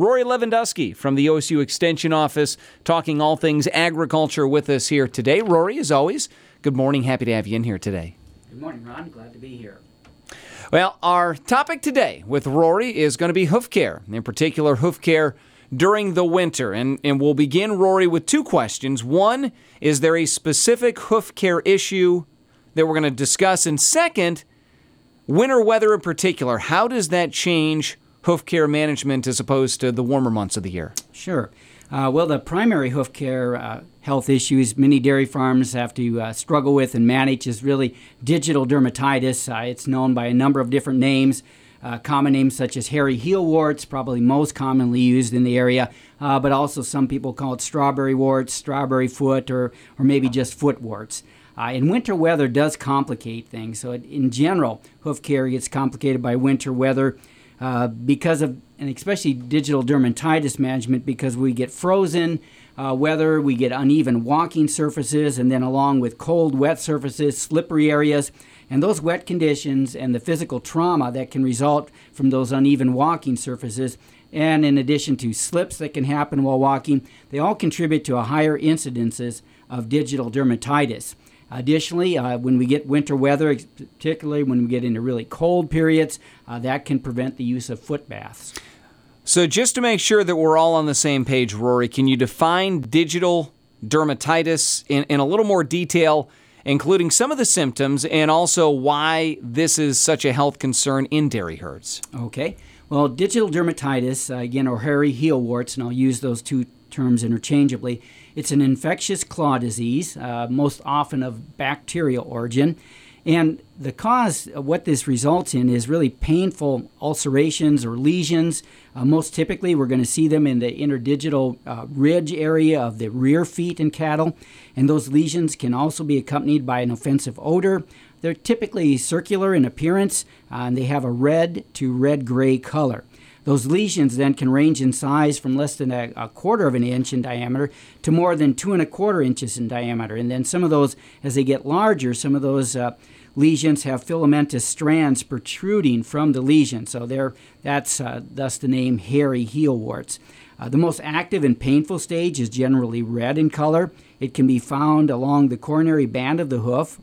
Rory Lewandowski from the OSU Extension Office, talking all things agriculture with us here today. Rory, as always, good morning. Happy to have you in here today. Good morning, Ron. Glad to be here. Well, our topic today with Rory is going to be hoof care, in particular, hoof care during the winter. And, and we'll begin, Rory, with two questions. One, is there a specific hoof care issue that we're going to discuss? And second, winter weather in particular, how does that change hoof care management as opposed to the warmer months of the year? Sure. Uh, well, the primary hoof care uh, health issues many dairy farms have to uh, struggle with and manage is really digital dermatitis. Uh, it's known by a number of different names. Uh, common names such as hairy heel warts, probably most commonly used in the area, uh, but also some people call it strawberry warts, strawberry foot, or, or maybe just foot warts. Uh, and winter weather does complicate things. So, it, in general, hoof care gets complicated by winter weather uh, because of, and especially digital dermatitis management, because we get frozen uh, weather, we get uneven walking surfaces, and then along with cold, wet surfaces, slippery areas. And those wet conditions and the physical trauma that can result from those uneven walking surfaces, and in addition to slips that can happen while walking, they all contribute to a higher incidences of digital dermatitis. Additionally, uh, when we get winter weather, particularly when we get into really cold periods, uh, that can prevent the use of foot baths. So, just to make sure that we're all on the same page, Rory, can you define digital dermatitis in, in a little more detail including some of the symptoms and also why this is such a health concern in dairy herds. Okay. Well, digital dermatitis, uh, again, or hairy heel warts, and I'll use those two terms interchangeably. It's an infectious claw disease, uh, most often of bacterial origin. And the cause of what this results in is really painful ulcerations or lesions. Uh, most typically, we're going to see them in the interdigital uh, ridge area of the rear feet in cattle. And those lesions can also be accompanied by an offensive odor. They're typically circular in appearance uh, and they have a red to red gray color. Those lesions then can range in size from less than a, a, quarter of an inch in diameter to more than two and a quarter inches in diameter. And then some of those, as they get larger, some of those uh, lesions have filamentous strands protruding from the lesion. So there, that's uh, thus the name hairy heel warts. Uh, the most active and painful stage is generally red in color. It can be found along the coronary band of the hoof,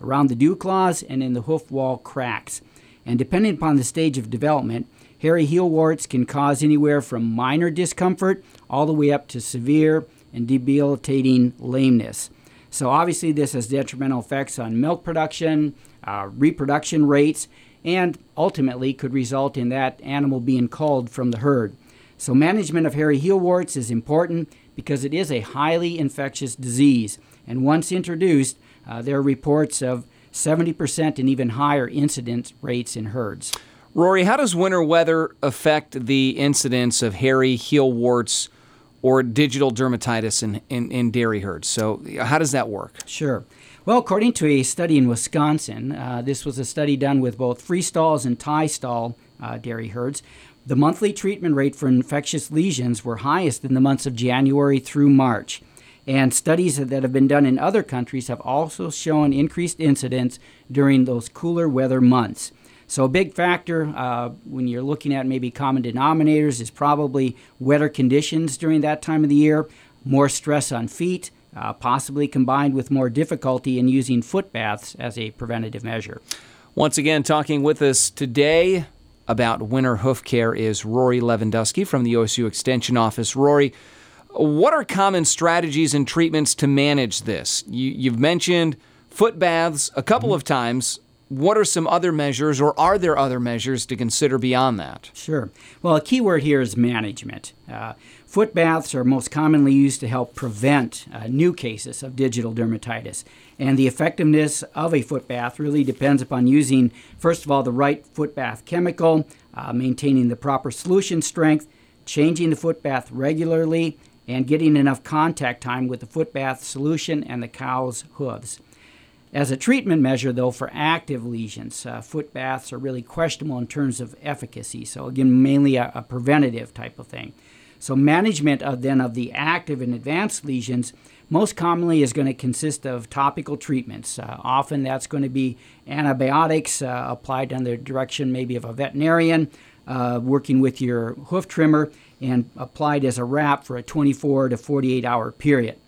around the dew claws, and in the hoof wall cracks. And depending upon the stage of development, hairy heel warts can cause anywhere from minor discomfort all the way up to severe and debilitating lameness. So, obviously, this has detrimental effects on milk production, uh, reproduction rates, and ultimately could result in that animal being culled from the herd. So, management of hairy heel warts is important because it is a highly infectious disease. And once introduced, uh, there are reports of 70% and even higher incidence rates in herds. Rory, how does winter weather affect the incidence of hairy heel warts or digital dermatitis in, in, in dairy herds? So, how does that work? Sure. Well, according to a study in Wisconsin, uh, this was a study done with both free stalls and tie stall uh, dairy herds. The monthly treatment rate for infectious lesions were highest in the months of January through March. And studies that have been done in other countries have also shown increased incidence during those cooler weather months. So, a big factor uh, when you're looking at maybe common denominators is probably wetter conditions during that time of the year, more stress on feet, uh, possibly combined with more difficulty in using foot baths as a preventative measure. Once again, talking with us today about winter hoof care is Rory Lewandowski from the OSU Extension Office. Rory, what are common strategies and treatments to manage this? You, have mentioned foot baths a couple mm-hmm. of times what are some other measures, or are there other measures to consider beyond that? Sure. Well, a key word here is management. Uh, foot baths are most commonly used to help prevent uh, new cases of digital dermatitis. And the effectiveness of a foot bath really depends upon using, first of all, the right foot bath chemical, uh, maintaining the proper solution strength, changing the foot bath regularly, and getting enough contact time with the foot bath solution and the cow's hooves. As a treatment measure, though, for active lesions, uh, foot baths are really questionable in terms of efficacy. So, again, mainly a, a preventative type of thing. So, management of then of the active and advanced lesions most commonly is going to consist of topical treatments. Uh, often that's going to be antibiotics uh, applied under the direction maybe of a veterinarian, uh, working with your hoof trimmer, and applied as a wrap for a 24 to 48 hour period.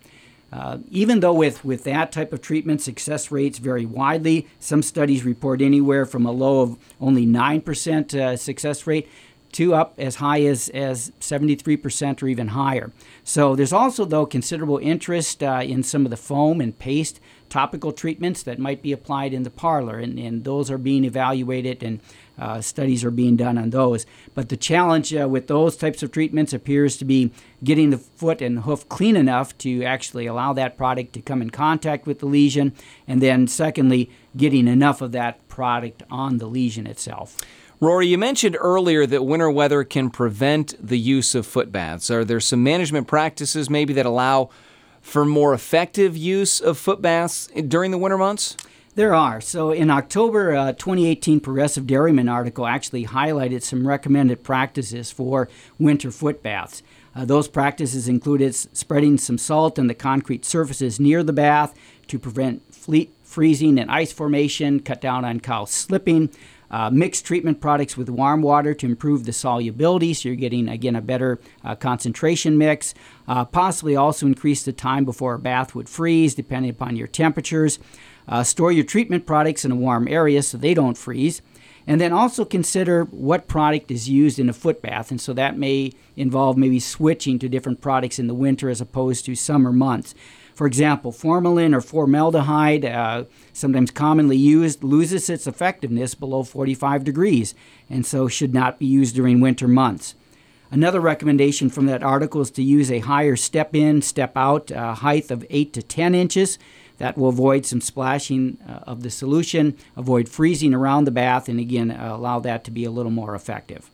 Uh, even though with, with that type of treatment, success rates vary widely. Some studies report anywhere from a low of only 9% uh, success rate to up as high as, as 73% or even higher. So there's also, though, considerable interest uh, in some of the foam and paste topical treatments that might be applied in the parlor, and, and those are being evaluated and uh, studies are being done on those. But the challenge uh, with those types of treatments appears to be getting the foot and hoof clean enough to actually allow that product to come in contact with the lesion, and then secondly, getting enough of that product on the lesion itself. Rory, you mentioned earlier that winter weather can prevent the use of foot baths. Are there some management practices maybe that allow for more effective use of foot baths during the winter months? There are. So in October uh, 2018, Progressive Dairyman article actually highlighted some recommended practices for winter foot baths. Uh, those practices included spreading some salt on the concrete surfaces near the bath to prevent fleet freezing and ice formation, cut down on cow slipping, uh, mixed treatment products with warm water to improve the solubility, so you're getting, again, a better uh, concentration mix. Uh, possibly also increase the time before a bath would freeze, depending upon your temperatures. Uh, store your treatment products in a warm area so they don't freeze. And then also consider what product is used in a foot bath. And so that may involve maybe switching to different products in the winter as opposed to summer months. For example, formalin or formaldehyde, uh, sometimes commonly used, loses its effectiveness below 45 degrees and so should not be used during winter months. Another recommendation from that article is to use a higher step in, step out uh, height of 8 to 10 inches. That will avoid some splashing uh, of the solution, avoid freezing around the bath, and again, uh, allow that to be a little more effective.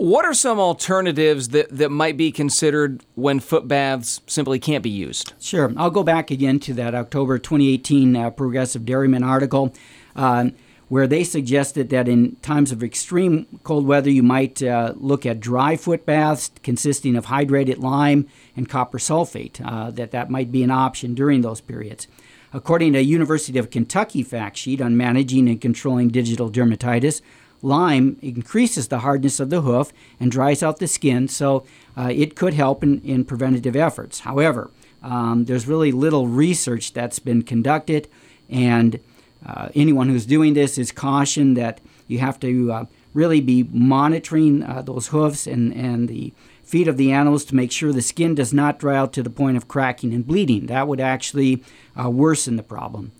What are some alternatives that, that might be considered when foot baths simply can't be used? Sure. I'll go back again to that October 2018 uh, Progressive Dairyman article uh, where they suggested that in times of extreme cold weather, you might uh, look at dry foot baths consisting of hydrated lime and copper sulfate, uh, that that might be an option during those periods. According to a University of Kentucky fact sheet on managing and controlling digital dermatitis, lime increases the hardness of the hoof and dries out the skin, so uh, it could help in, in preventative efforts. However, um, there's really little research that's been conducted, and uh, anyone who's doing this is cautioned that you have to uh, really be monitoring uh, those hoofs and, and the feet of the animals to make sure the skin does not dry out to the point of cracking and bleeding. That would actually uh, worsen the problem.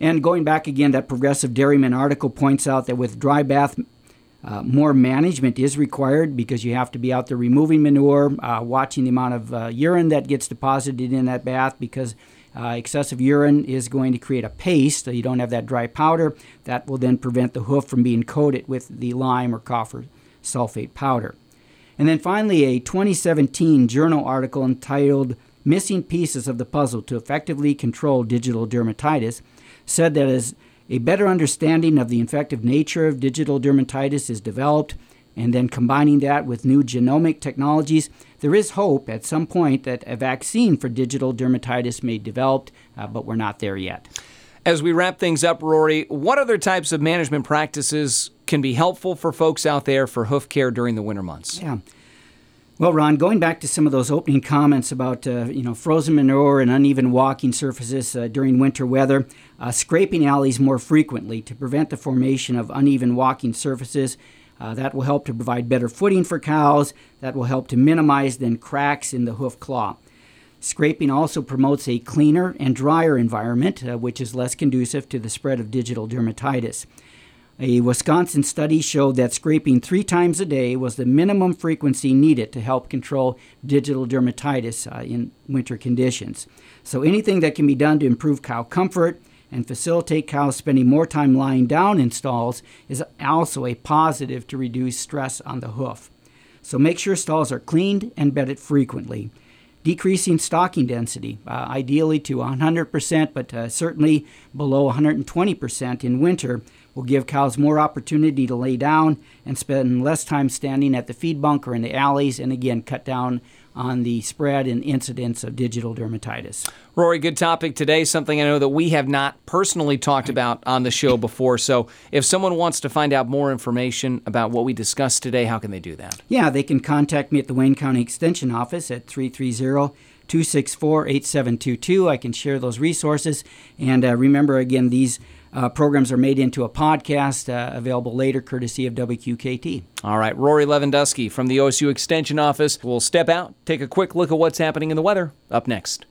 And going back again, that Progressive Dairyman article points out that with dry bath, uh, more management is required because you have to be out there removing manure, uh, watching the amount of uh, urine that gets deposited in that bath because uh, excessive urine is going to create a paste, so you don't have that dry powder. That will then prevent the hoof from being coated with the lime or copper sulfate powder. And then finally, a 2017 journal article entitled Missing Pieces of the Puzzle to Effectively Control Digital Dermatitis said that as a better understanding of the infective nature of digital dermatitis is developed, and then combining that with new genomic technologies, there is hope at some point that a vaccine for digital dermatitis may be developed, uh, but we're not there yet. As we wrap things up, Rory, what other types of management practices can be helpful for folks out there for hoof care during the winter months? Yeah. Well, Ron, going back to some of those opening comments about uh, you know frozen manure and uneven walking surfaces uh, during winter weather, uh, scraping alleys more frequently to prevent the formation of uneven walking surfaces. Uh, that will help to provide better footing for cows. That will help to minimize then cracks in the hoof claw. Scraping also promotes a cleaner and drier environment, uh, which is less conducive to the spread of digital dermatitis. A Wisconsin study showed that scraping three times a day was the minimum frequency needed to help control digital dermatitis uh, in winter conditions. So, anything that can be done to improve cow comfort and facilitate cows spending more time lying down in stalls is also a positive to reduce stress on the hoof. So, make sure stalls are cleaned and bedded frequently. Decreasing stocking density, uh, ideally to 100%, but uh, certainly below 120% in winter, will give cows more opportunity to lay down and spend less time standing at the feed bunker in the alleys, and again, cut down on the spread and incidence of digital dermatitis. Rory, good topic today. Something I know that we have not personally talked about on the show before. So, if someone wants to find out more information about what we discussed today, how can they do that? Yeah, they can contact me at the Wayne County Extension Office at 330 264 8722. I can share those resources. And uh, remember, again, these uh, programs are made into a podcast uh, available later, courtesy of WQKT. All right, Rory Lewandowski from the OSU Extension Office will step out, take a quick look at what's happening in the weather. Up next.